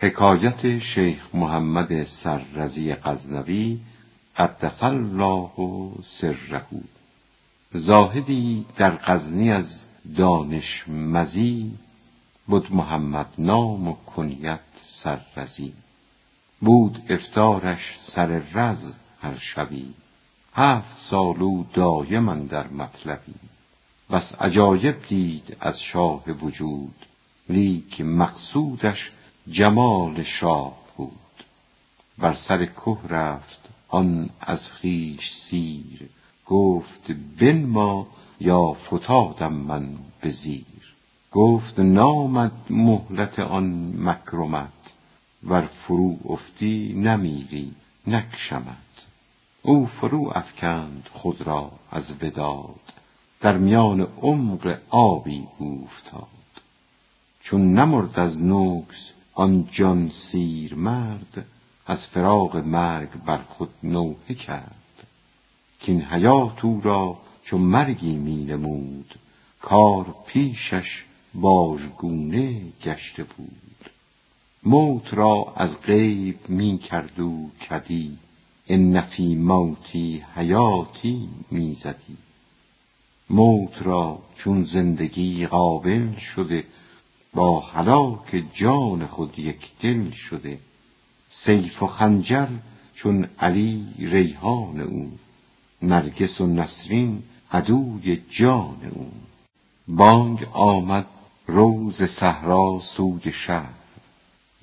حکایت شیخ محمد سررزی غزنوی قدس الله سره زاهدی در غزنی از دانش مزی بود محمد نام و کنیت سررزی بود افطارش سر رز هر شبی هفت سالو دایما در مطلبی. بس عجایب دید از شاه وجود لیک مقصودش جمال شاه بود. بر سر که رفت آن از خویش سیر. گفت بنما یا فتادم من به زیر. گفت نامد مهلت آن مکرمت. ور فرو افتی نمیری نکشمت. او فرو افکند خود را از وداد. در میان عمق آبی اوفتاد. چون نمرد از نوکس آن جان سیر مرد از فراق مرگ بر خود نوحه کرد. کین حیات او را چو مرگی می نمود کار پیشش باژگونه گشته بود. موت را از غیب می کرد کدی ان فی موتی حیاتی می زدی. موت را چون زندگی قابل شده با هلاک جان خود یکدل شده سیف و خنجر چون علی ریحان او نرگس و نسرین عدوی جان او. بانگ آمد رو ز صحرا سوی شهر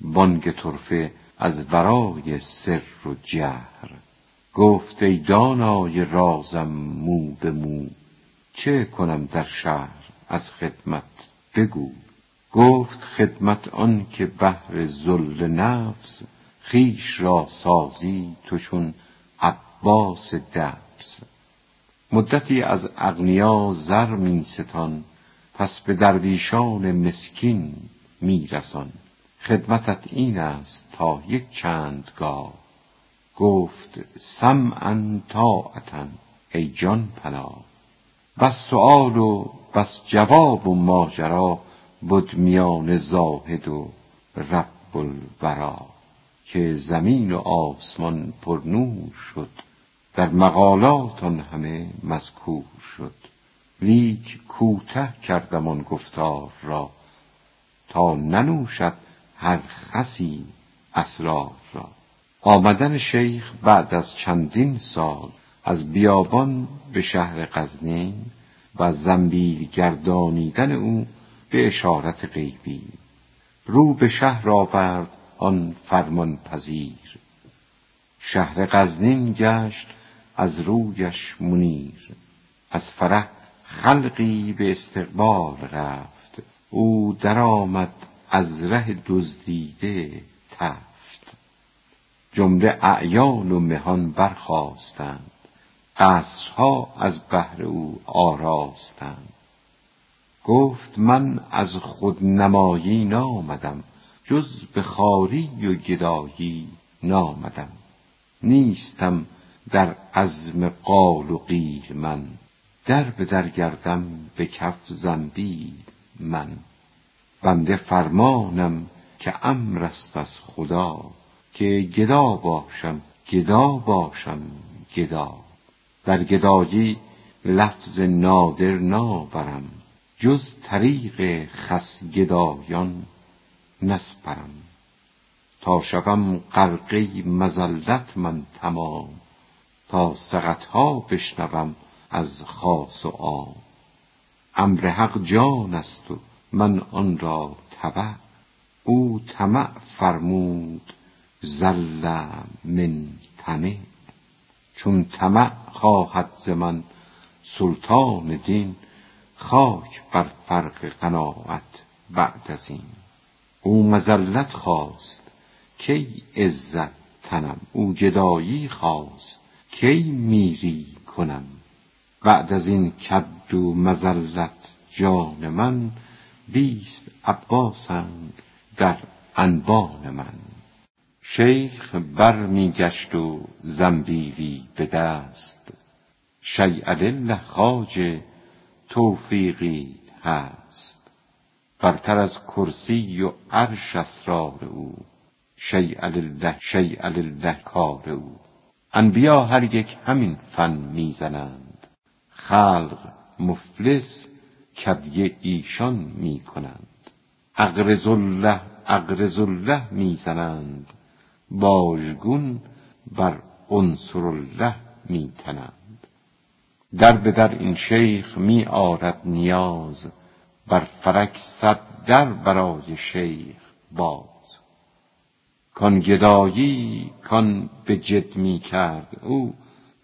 بانگ طرفه از ورای سر و جهر. گفت ای دانای رازم مو به مو چه کنم در شهر از خدمت بگو. گفت خدمت آن که بهر ذل نفس خویش را سازی تو چون عباس دبس. مدتی از اغنیا زر می ستان پس به درویشان مسکین می رسان. خدمتت این است تا یک چند گاه گفت سمعا طاعة ای جان پناه. بس سؤال و بس جواب و ماجرا بد میان زاهد و رب الورا که زمین و آسمان پرنور شد در مقالات آن همه مذکور شد. لیک کوته کردم آن گفتار را تا ننوشد هر خسی اسرار را. آمدن شیخ بعد از چندین سال از بیابان به شهر غزنین و زنبیل گردانیدن او به اشارت غیبی. رو به شهر آورد آن فرمان پذیر. شهر غزنین گشت از رویش منیر. از فرح خلقی به استقبال رفت. او درآمد از ره دزدیده تفت. جمله اعیان و مهان برخاستند. قصرها از بهر او آراستند. گفت من از خودنمایی نامدم جز به خواری و گدایی نامدم. نیستم در عزم قال و قیل من در به در گردم به کف زنبیل من. بنده فرمانم که امر است از خدا که گدا باشم گدا باشم گدا. در گدایی لفظ نادر ناورم. جز طریق خس گدایان نسپرم. تا شوم غرقه مذلت من تمام تا سقطها بشنوم از خاص و عام. امر حق جان است و من آن را تبع. او طمع فرمود ظل من طمع چون طمع خواهد ز من سلطان دین خاک بر فرق قناعت بعد از این. او مذلت خواست کی عزت تنم؟ او گدایی خواست کی میری کنم؟ بعد از این کد و مذلت جان من بیست عباسند در انبان من. شیخ بر می گشت و زنبیلی به دست. شیء لله خواجه توفیقیت هست. برتر از کرسی و عرش اسرار او. شیء لله شیء لله کار او. انبیا هر یک همین فن می‌زنند. خلق مفلس کدیه ایشان می‌کنند. اقرض الله اقرض الله می‌زنند. باژگون بر عنصر الله میتنند. در به در این شیخ می آرد نیاز بر فرک صد در برای شیخ باز. کان گدایی کان به جد می کرد او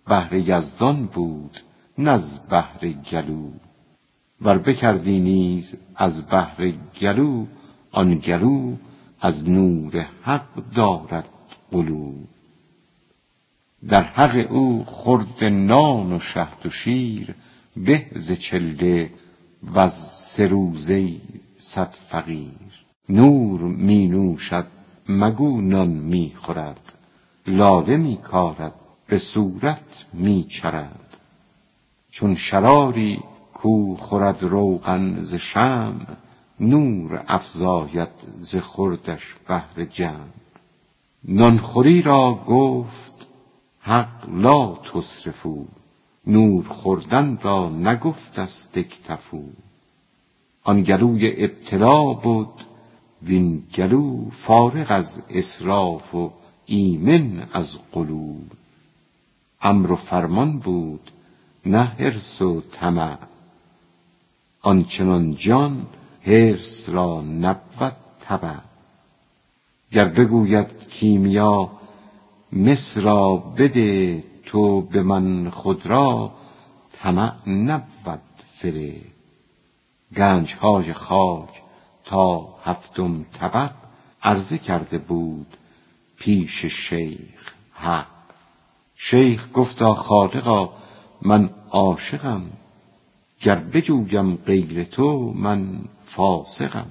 بهر یزدان بود نز بهر گلو. ور بکردی نیز از بهر گلو آن گلو از نور حق دارد قلو در حق او خرد نان و شهد و شیر به ز چله وز سه روزه صد فقیر. نور می نوشد مگو نان می خورد لاله می کارد به صورت می چرد. چون شراری کو خورد روغن ز شمع نور افزاید ز خوردش بهر جمع. نانخوری را گفت حق لا تسرفوا نور خوردن را نگفته اکتفوا آن گلوی ابتلا بد وین گلو فارغ از اسراف و ایمن از غلو امر و فرمان بود نه حرص و طمع. آنچنان جان حرص را نبود تبع گر بگوید کیمیا مس را بده تو به من خود را طمع نبود فره گنج های خاک تا هفتم طبق عرضه کرده بود پیش شیخ حق. شیخ گفتا خالقا من عاشقم. گر بجویم غیر تو من فاسقم.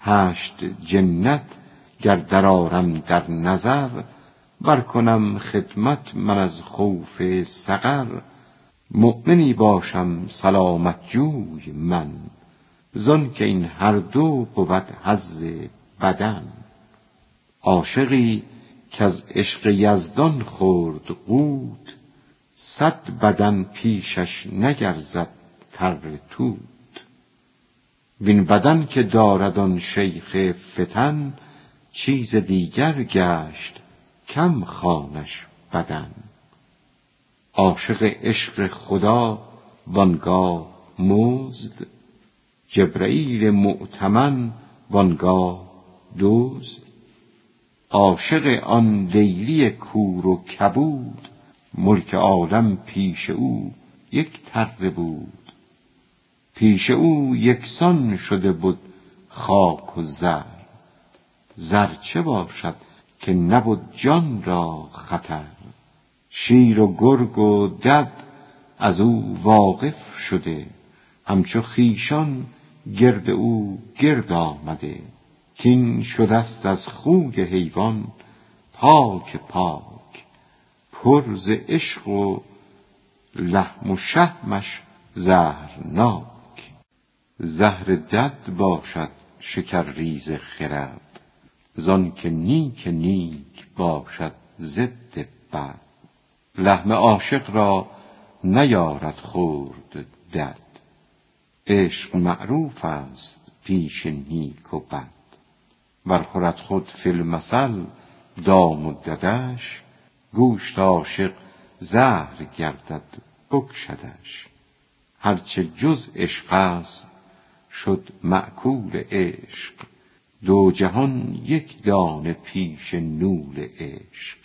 هشت جنت گر درآرم در نظر ور کنم خدمت من از خوف سقر. مؤمنی باشم سلامت جوی من. زانک این هر دو بود حظ بدن. عاشقی کز عشق یزدان خورد قوت صد بدن پیشش نگرزد تر توت. وین بدن که دارد آن شیخ فتن چیز دیگر گشت کم خوانش بدن. عاشق عشق خدا وانگاه مزد جبرییل مؤتمن وانگاه دزد. عاشق آن لیلی کور و کبود ملک عالم پیش او یک تره بود. پیش او یکسان شده بد خاک و زر. زر چه باشد؟ که نبد جان را خطر. شیر و گرگ و دد از او واقف شده. همچو خویشان گرد او گرد آمده. کین شدست از خوی حیوان پاک پاک. پر ز عشق و لحم و شحمش زهرناک. زهر دد باشد شکرریز خرد. زانک نیک نیک باشد ضد بد. لحم عاشق را نیارد خورد دد. عشق معروف است پیش نیک و بد. ور خورد خود فی المثل دام و ددش. گوشت عاشق زهر گردد بکشدش. هرچه جز عشق است شد مأکول عشق. دو جهان یک دانه پیش نول عشق.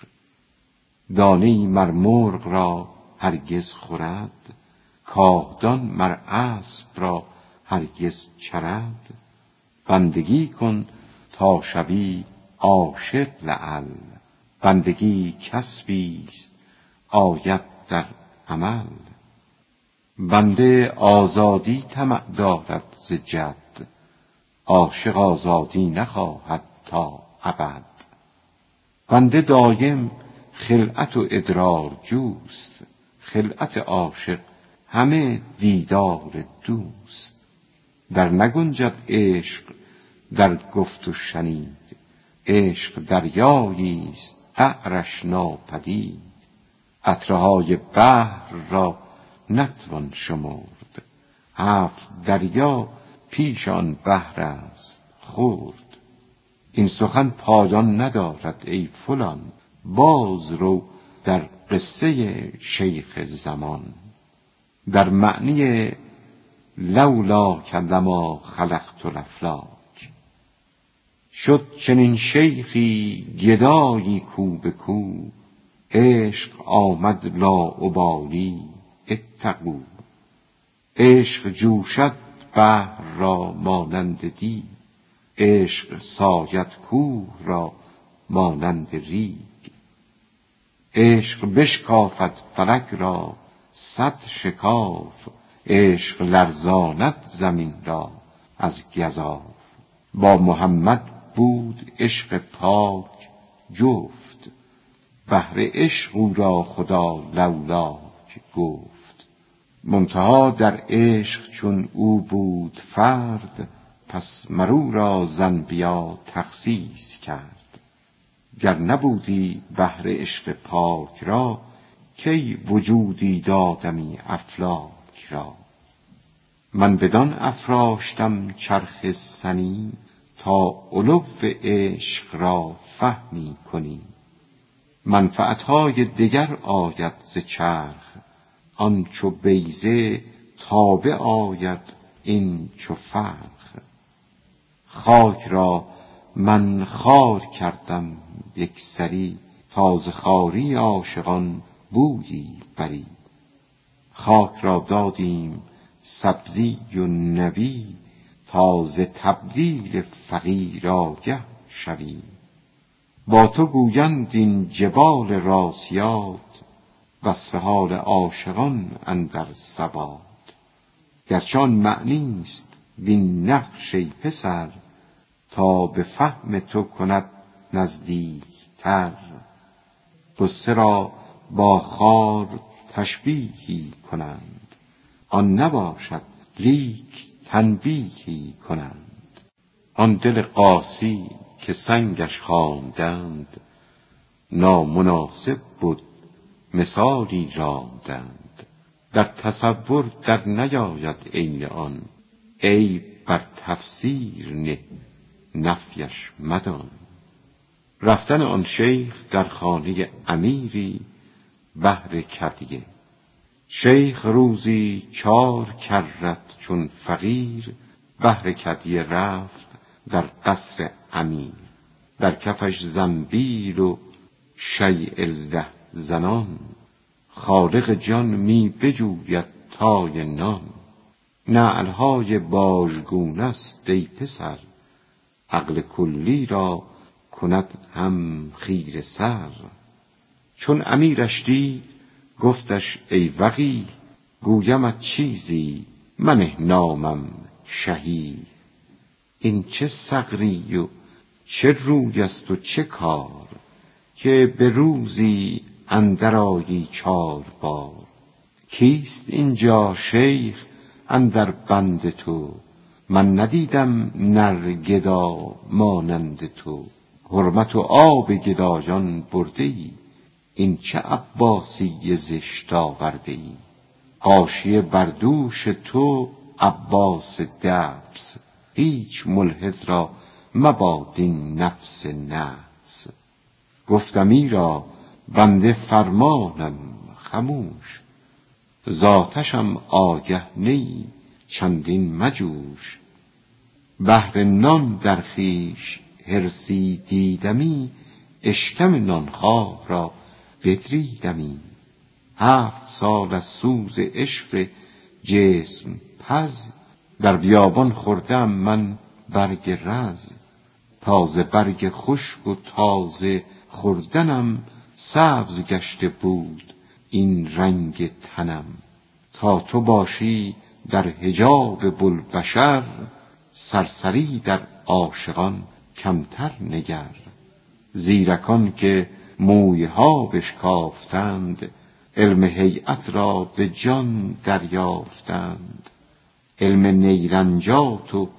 دانه مر مرغ را هرگز خورد کاهدان مر اسب را هرگز چرد. بندگی کن تا شوی عاشق لعل. بندگی کسبی است آید در عمل. بنده آزادی طمع دارد ز جد. عاشق آزادی نخواهد تا ابد. بنده دایم خلعت و ادرار جوست. خلعت عاشق همه دیدار دوست. در نگنجد عشق در گفت و شنید. عشق دریایی است قعرش ناپدید. قطرههای بحر را نتوان شمرد. هفت دریا پیش آن بحر است خورد این سخن پادان ندارد ای فلان. باز رو در قصه شیخ زمان. در معنی لولا کلما خلقت الافلاک. شد چنین شیخی گدایی کو به کو. عشق آمد لا ابالی اتقو عشق جوشد بحر را مانند دی عشق ساید کوه را مانند ریگ. عشق بشکافد فلک را صد شکاف عشق لرزاند زمین را از گزاف. با محمد بود عشق پاک جفت بهر عشق او را خدا لولاک گفت. منتها در عشق چون او بود فرد پس مرو را زنبیا تخصیص کرد. گر نبودی بهر عشق پاک را کی وجودی دادمی افلاک را؟ من بدان افراشتم چرخ سنی تا علو عشق را فهمی کنی. منفعتهای دگر آید ز چرخ آن چو بیضه تابع آید این چو فرخ خاک را من خار کردم یک سری تا ز خواری عاشقان بویی بری خاک را دادیم سبزی و نوی تا ز تبدیل فقیر آگه شوی. با تو گویند این جبال راسیات وصف حال عاشقان اندر ثبات گرچه آن معنی است وین نقش ای پسر تا به فهم تو کند نزدیکتر. غصه را با خار تشبیهی کنند آن نباشد لیک تنبیهی کنند. آن دل قاسی که سنگش خواندند نامناسب بود مثالی راندند در تصور در نیاید عین آن. ای بر تفسیر نه نفیش مدان. رفتن آن شیخ در خانه امیری بهر کدیه. شیخ روزی چار کرت چون فقیر بهر کدیه رفت در قصر امیر. در کفش زنبیل و شیء الله. زنان خالق جان می بجوید تای نان. نعلهای باژگونه است ای پسر عقل کلی را کند هم خیره سر. چون امیرش دید گفتش ای وقی گویمت چیزی منه نامم شهی. این چه ثغری و چه روی است و چه کار که به روزی اندر آیی چار بار کیست اینجا شیخ اندر بند تو؟ من ندیدم نر گدا مانند تو. حرمت و آب گدایان برده ای این چه عباسی زشت آورده ای غاشیه بر دوش تو عباس دبس. هیچ ملحد را مباد این نفس نحس گفتم ایرا بنده فرمانم خموش. ذاتشم آگه نی چندین مجوش. بهر نان در خویش حرصی دیدمی اشکم نانخواه را بدریدمی. هفت سال از سوز عشق جسم پز در بیابان خوردم من برگ رز. تازه برگ خشک و تازه خوردنم سبز گشته بود این رنگ تنم. تا تو باشی در حجاب بوالبشر سرسری در عاشقان کمتر نگر. زیرکان که مویها بشکافتند علم هیأت را به جان دریافتند. علم نیرنجات و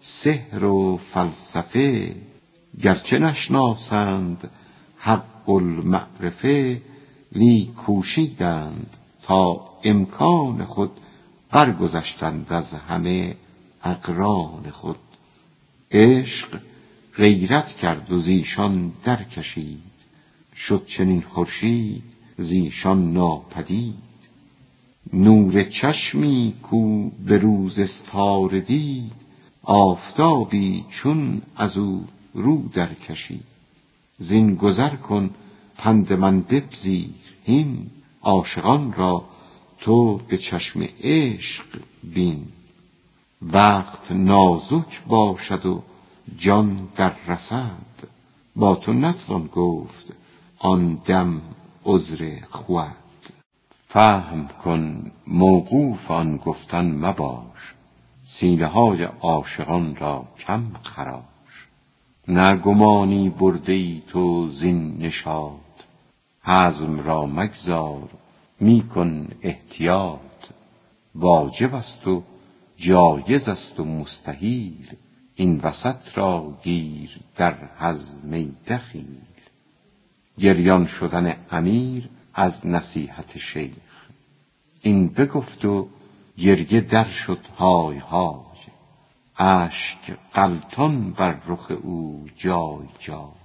سحر و فلسفه گرچه نشناسند حق المعرفه لی کوشیدند تا امکان خود برگذشتند از همه اقران خود. عشق غیرت کرد و زیشان درکشید. شد چنین خورشید زیشان ناپدید. نور چشمی کو به روز استاره دید آفتابی چون از او رو درکشید. زین گذر کن پند من بپذیر هین عاشقان را تو به چشم عشق بین. وقت نازک باشد و جان در رسد. با تو نتوان گفت آن دم عذر خود فهم کن موقوف آن گفتن مباش. سینه های عاشقان را کم خراش. نه ای تو زین نشاط حزم را مگذار می کن احتیاط. واجب است و جایز است و مستحیل این وسط را گیر در حزم دخیل. گریان شدن امیر از نصیحت شیخ. این بگفت و گریه در شد های های. اشک غلطان بر رخ او جای جای.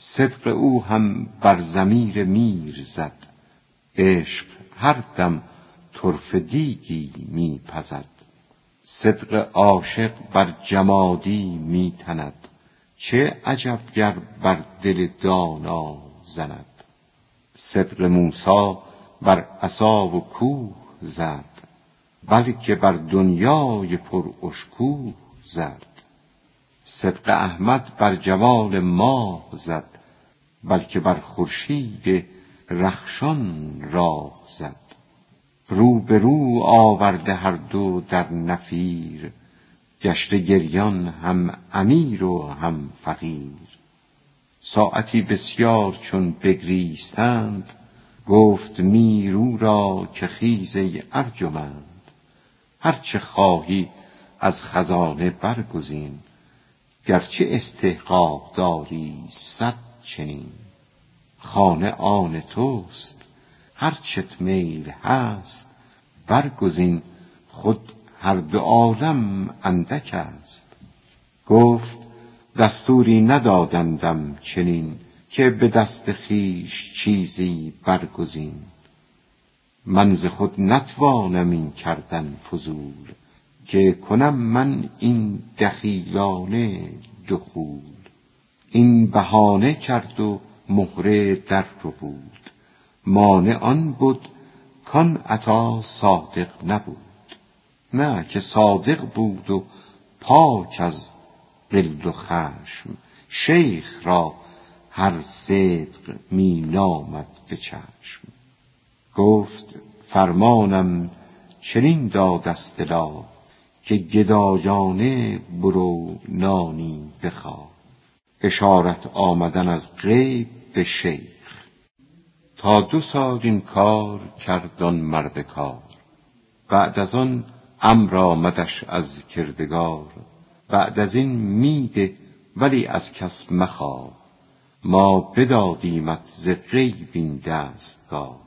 صدق او هم بر ضمیر میر زد. عشق هر دم طرفه دیگی می پزد صدق عاشق بر جمادی می تند چه عجب گر بر دل دانا زند. صدق موسی بر عصا و کوه زد بلکه بر دنیای پر اشکوه زد. صدق احمد بر جمال ماه زد بلکه بر خورشید رخشان راه زد. رو به رو آورده هر دو در نفیر گشته گریان هم امیر و هم فقیر. ساعتی بسیار چون بگریستند گفت میرو را که خیز ای ارجمند. هر چه خواهی از خزانه برگزین. گرچه استحقاق داری صد چنین. خانه آن توست هر چت میل هست. برگزین خود هر دو عالم اندک است. گفت دستوری ندادندم چنین که به دست خویش چیزی برگزین. من ز خود نتوانم این کردن فضول. که کنم من این دخیلانه دخول. این بهانه کرد و مهره در رو بود. مانع آن بود کان عطا صادق نبود. نه که صادق بود و پاک از غل و خشم. شیخ را هر صدق می نامد به چشم. گفت فرمانم چنین داد اصطلاح که گدایانه برو نانی بخواه. اشارت آمدن از غیب به شیخ. تا دو سال این کار کرد آن مرد کار. بعد از آن امر آمدش از کردگار. بعد از این میده ولی از کس مخواه. ما بدادیمت ز غیب این دستگاه.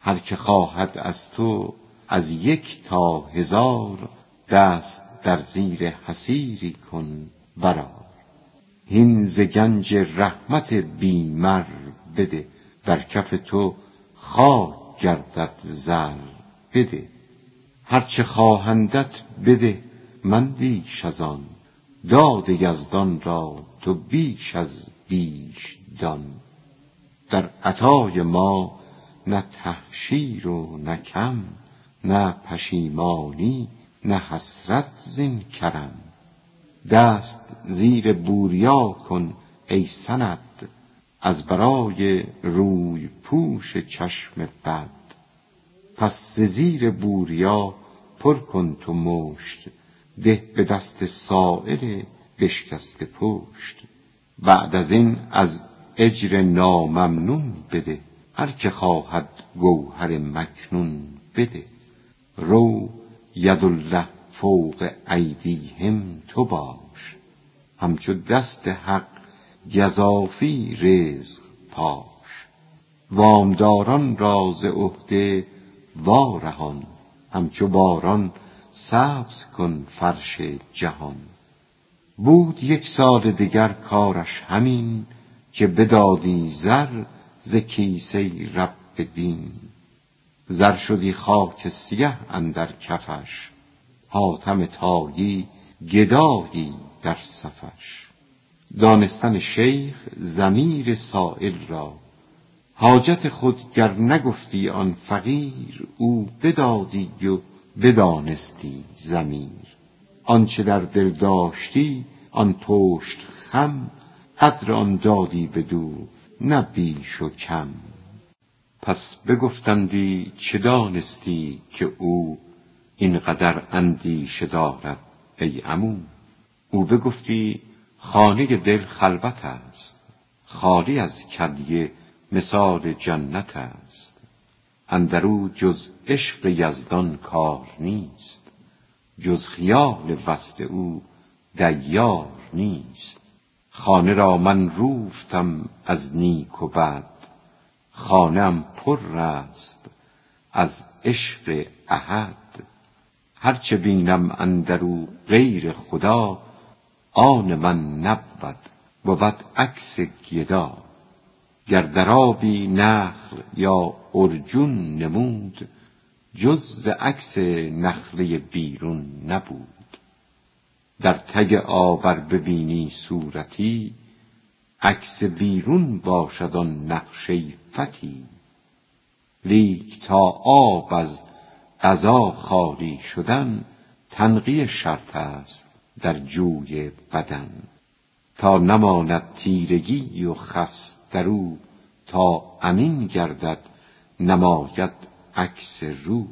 هر که خواهد از تو از یک تا هزار دست در زیر حسیری کن برآر هین ز گنج رحمت بیمر بده در کف تو خاک گردد زر بده. هر چه خواهندت بده من بیش از آن. داد یزدان را تو بیش از بیش دان در عطای ما نه تهشیر و نه کم نه پشیمانی نه حسرت زین کرم. دست زیر بوریا کن ای سند از برای روی پوش چشم بد. پس زیر بوریا پر کن تو مشت ده به دست سایل بشکسته پشت. بعد از این از اجر ناممنون بده هر که خواهد گوهر مکنون بده. رو یدالله فوق ایدیهم تو باش. همچو دست حق گزافی رزق پاش. وامداران راز عهده وارهان همچو باران سبز کن فرش جهان. بود یک سال دگر کارش همین که بدادی زر ز کیسه رب دین. زر شدی خاک سیه اندر کفش حاتم تایی گدایی در صفش. دانستن شیخ زمیر سائل را حاجت خود گر نگفتی آن فقیر او بدادی و بدانستی زمیر آنچه در دل داشتی آن پشت خم قدر آن دادی بدو نه بیش و کم. پس بگفتندی چه دانستی که او اینقدر اندیشه دارد ای عمو؟ او بگفتی خانه دل خلوت است خالی از کدیه مثال جنت است. اندرو جز عشق یزدان کار نیست جز خیال وصل او دیار نیست. خانه را من روفتم از نیک و بد خانم پر است از عشق احد. هرچه بینم اندرو غیر خدا آن من نبود بود عکس گدا. گر در آبی نخل یا ارجون نمود جز عکس نخله بیرون نبود. در تگ آب ار ببینی صورتی عکس بیرون باشد آن نقش فتی لیک تا آب از غذا خالی شدن تنقیه شرط است در جوی بدن. تا نماند تیرگی و خس درو تا امین گردد نماید عکس رو.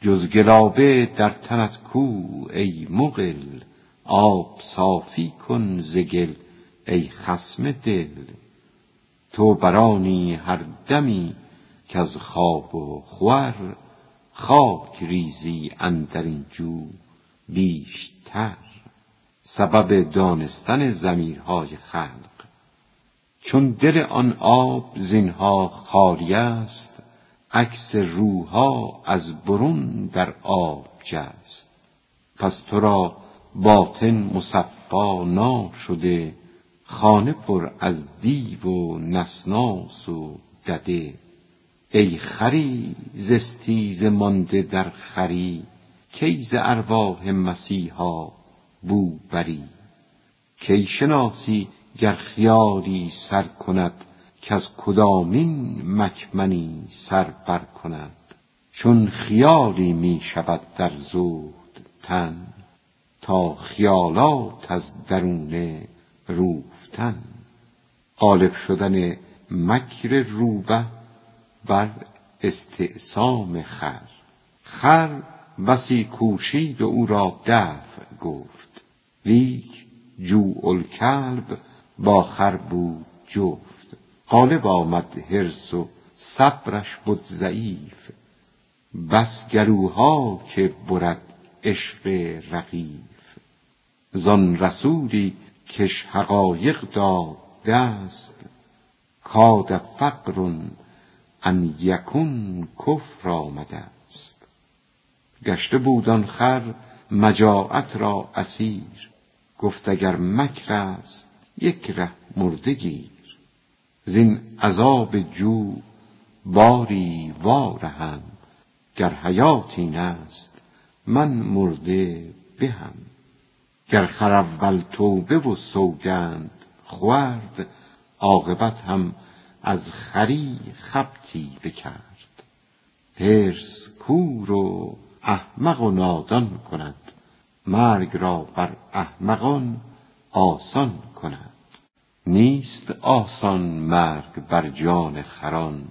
جز گلابه در تنت کو ای مقل آب صافی کن ز گل ای خصم دل تو برانی هر دمی کز خواب و خور خاک ریزی اندرین جو بیشتر. سبب دانستن ضمیرهای خلق چون دل آن آب زینها خالی است عکس روها از برون در آب جست. پس تو را باطن مصفا ناشده خانه پر از دیو و نسناس و دده. ای خری ز مانده در خری کی ز ارواح مسیحا بو بری. کی شناسی گر خیالی سر کند کز کدامین مکمنی سر بر کند. چون خیالی می شود در زهد تن تا خیالات از درونه روفتن غالب شدن مکر روبه بر استعصام خر. خر بسی کوشید و او را دفع گفت. لیک جوع الکلب با خر بود جفت. غالب آمد حرص و صبرش بود ضعیف. بس گلوها که برد عشق رقیف. زان رسولی کش حقایق داد دست کاد فقر ان یکون کفر آمده است گشته بود آن خر مجاعت را اسیر گفت اگر مکر است یک ره مرده گیر. زین عذاب جو باری وارهم گر حیات این است من مرده بهم. گر خر اول توبه و سوگند خورد عاقبت هم از خری خبطی بکرد. حرص کور و احمق و نادان کند مرگ را بر احمقان آسان کند. نیست آسان مرگ بر جان خران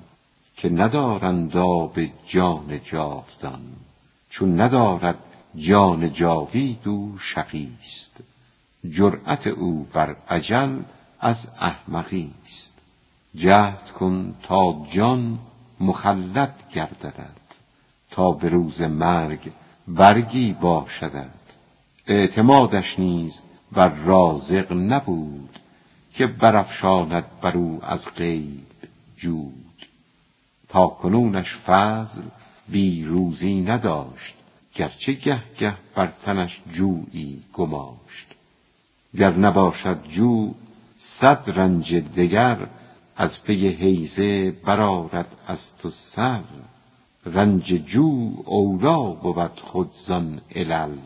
که ندارند آب جان جاودان. چون ندارد جان جاوید او شقیست جرأت او بر اجل از احمقی است. جهد کن تا جان مخلد گرددد تا به روز مرگ برگی باشدد. اعتمادش نیز بر رازق نبود که برافشاند بر او از غیب جود. تا کنونش فضل بی روزی نداشت گرچه گه گه بر تنش جویی گماشت. گر نباشد جو صد رنج دگر از پی حیزه برآرد از تو سر. رنج جو اولا بود خود زان علل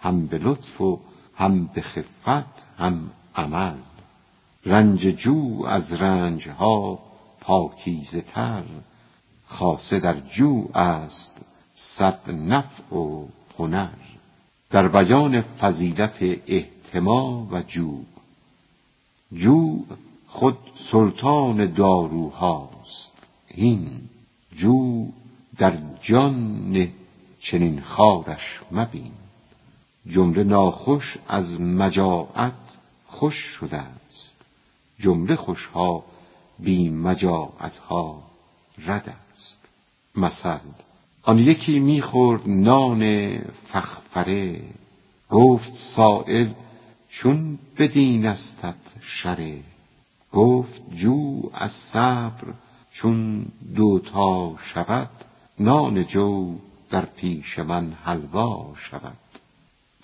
هم به لطف و هم به خفت هم عمل. رنج جو از رنج ها پاکیزه تر خاصه در جو است صد نفع و هنر در بیان فضیلت احتما و جو جو خود سلطان داروهاست. هین جو در جان چنین خارش مبین. جمله ناخوش از مجاعت خوش شده است جمله خوشها بی مجاعت ها رد است مثل آن یکی می‌خورد نان فخفره. گفت سائل چون بدینستت شره؟ گفت جو از صبر چون دوتا شود نان جو در پیش من حلوا شود.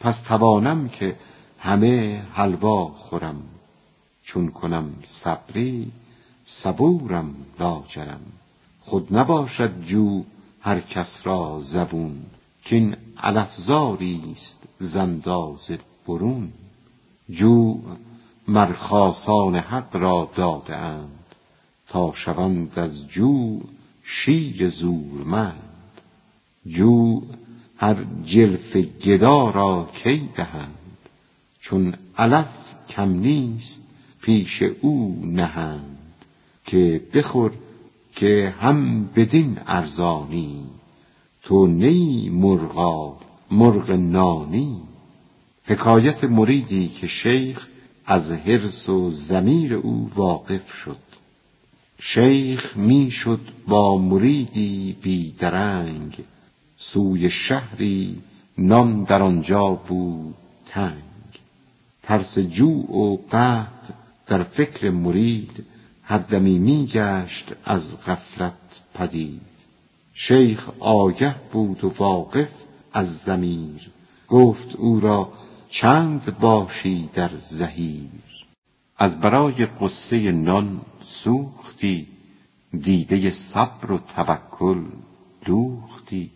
پس توانم که همه حلوا خورم چون کنم صبری صبورم لاجرم. خود نباشد جو هر کس را زبون کین علفزاری است زنداز برون. جو مر خاصان حق را داده اند تا شوند از جو شیر زورمند. جو هر جلف گدا را کی دهند چون علف کم نیست پیش او نهند. که بخور که هم بدین ارزانی تو نی مرغا مرغ نانی. حکایت مریدی که شیخ از حرص و ضمیر او واقف شد. شیخ می شد با مریدی بی درنگ سوی شهری نان در آنجا بود تنگ. ترس جوع و قحط در فکر مرید هر دمی می گشت از غفلت پدید. شیخ آگه بود و واقف از ضمیر. گفت او را چند باشی در زحیر از برای قصه نان سوختی دیده صبر و توکل دوختی.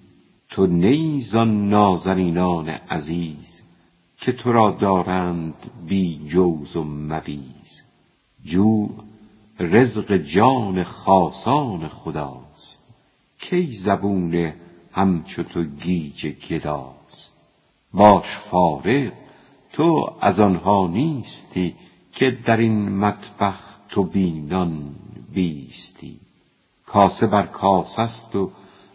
تو نی زان نازنینان عزیز که تو را دارند بی جوز و مویز. جو رزق جان خاصان خداست. کی زبون همچو تو گیج گداست؟ باش فارغ تو از آنها نیستی که در این مطبخ تو بینان بیستی. کاسه بر کاسه است و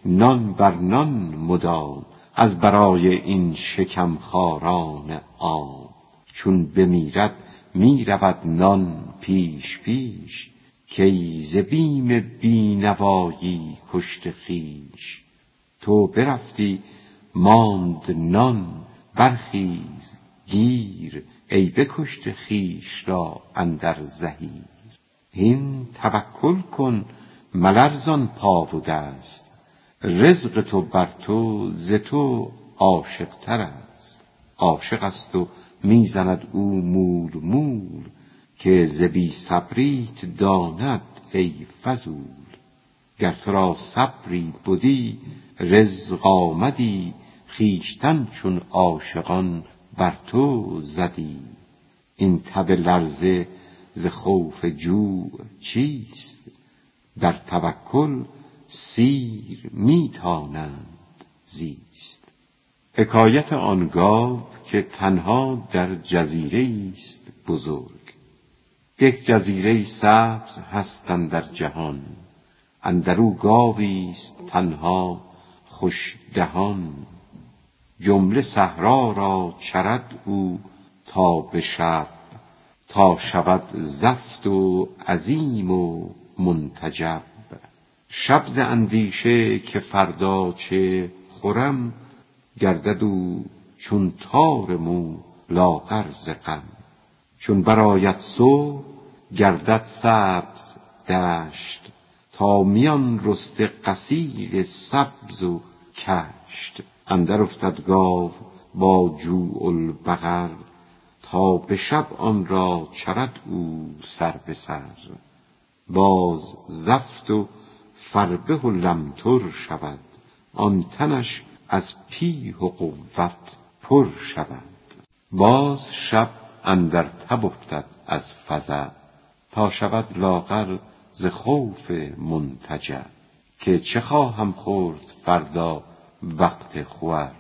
نان بر نان مدام از برای این شکم خاران عام. چون بمیرد می رود نان پیش پیش کی ز بیم بینوایی کشته خویش. تو برفتی ماند نان برخیز. گیر ای بکشته خویش را اندر زحیر هین توکل کن ملرزان پا و دست. رزق تو بر تو ز تو عاشق تر است. عاشق است و می زند او مول مول. که ز بی صبریت داند ای فضول. گر تو را صبری بدی رزق آمدی خویشتن چون عاشقان بر تو زدی. این تب لرزه ز خوف جوع چیست؟ در توکل سیر می تانند زیست. حکایت آن گاو که تنها در جزیره است بزرگ. یک جزیره سبز هست اندر جهان. اندر او گاوی است تنها خوش دهان. جمله صحرا را چرد او تا به شب تا شود زفت و عظیم و منتجب. شب ز اندیشه که فردا چه خورم گردد او چون تار مو لاغر ز غم. چون برآید صبح گردد سبز دشت تا میان رسته قصیر سبز و کشت. اندر افتد گاو با جوع البقر تا به شب آن را چرد او سر به سر. باز زفت و فربه و لمتر شود آن تنش از پیه و قوت پر شود. باز شب اندر تب افتد از فزع تا شود لاغر ز خوف منتجع که چه خواهم خورد فردا وقت خور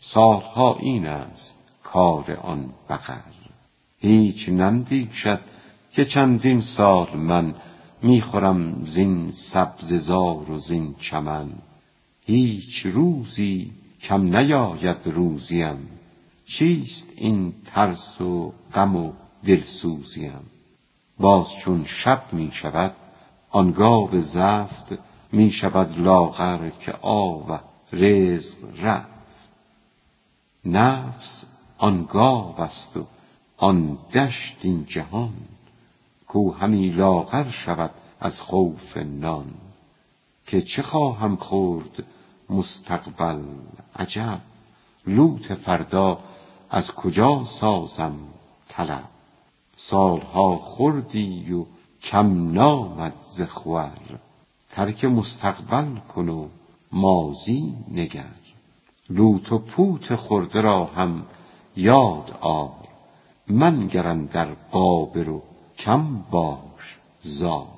سالها این است کار آن بقر. هیچ نندیشد که چندین سال من می خورم زین سبزه زار و زین چمن. هیچ روزی کم نیاید روزیم چیست این ترس و غم و دلسوزیم باز چون شب می شود آن گاو زفت می شود لاغر که آوه رزق رفت. نفس آن گاو است و آن دشت این جهان کو همی لاغر شود از خوف نان. که چه خواهم خورد مستقبل عجب؟ لوت فردا از کجا سازم طلب؟ سالها خوردی و کم نامد ز ترک مستقبل کن و ماضی نگر. لوت و پوت خورده را هم یاد آر. منگر اندر غابر و کم باش زار.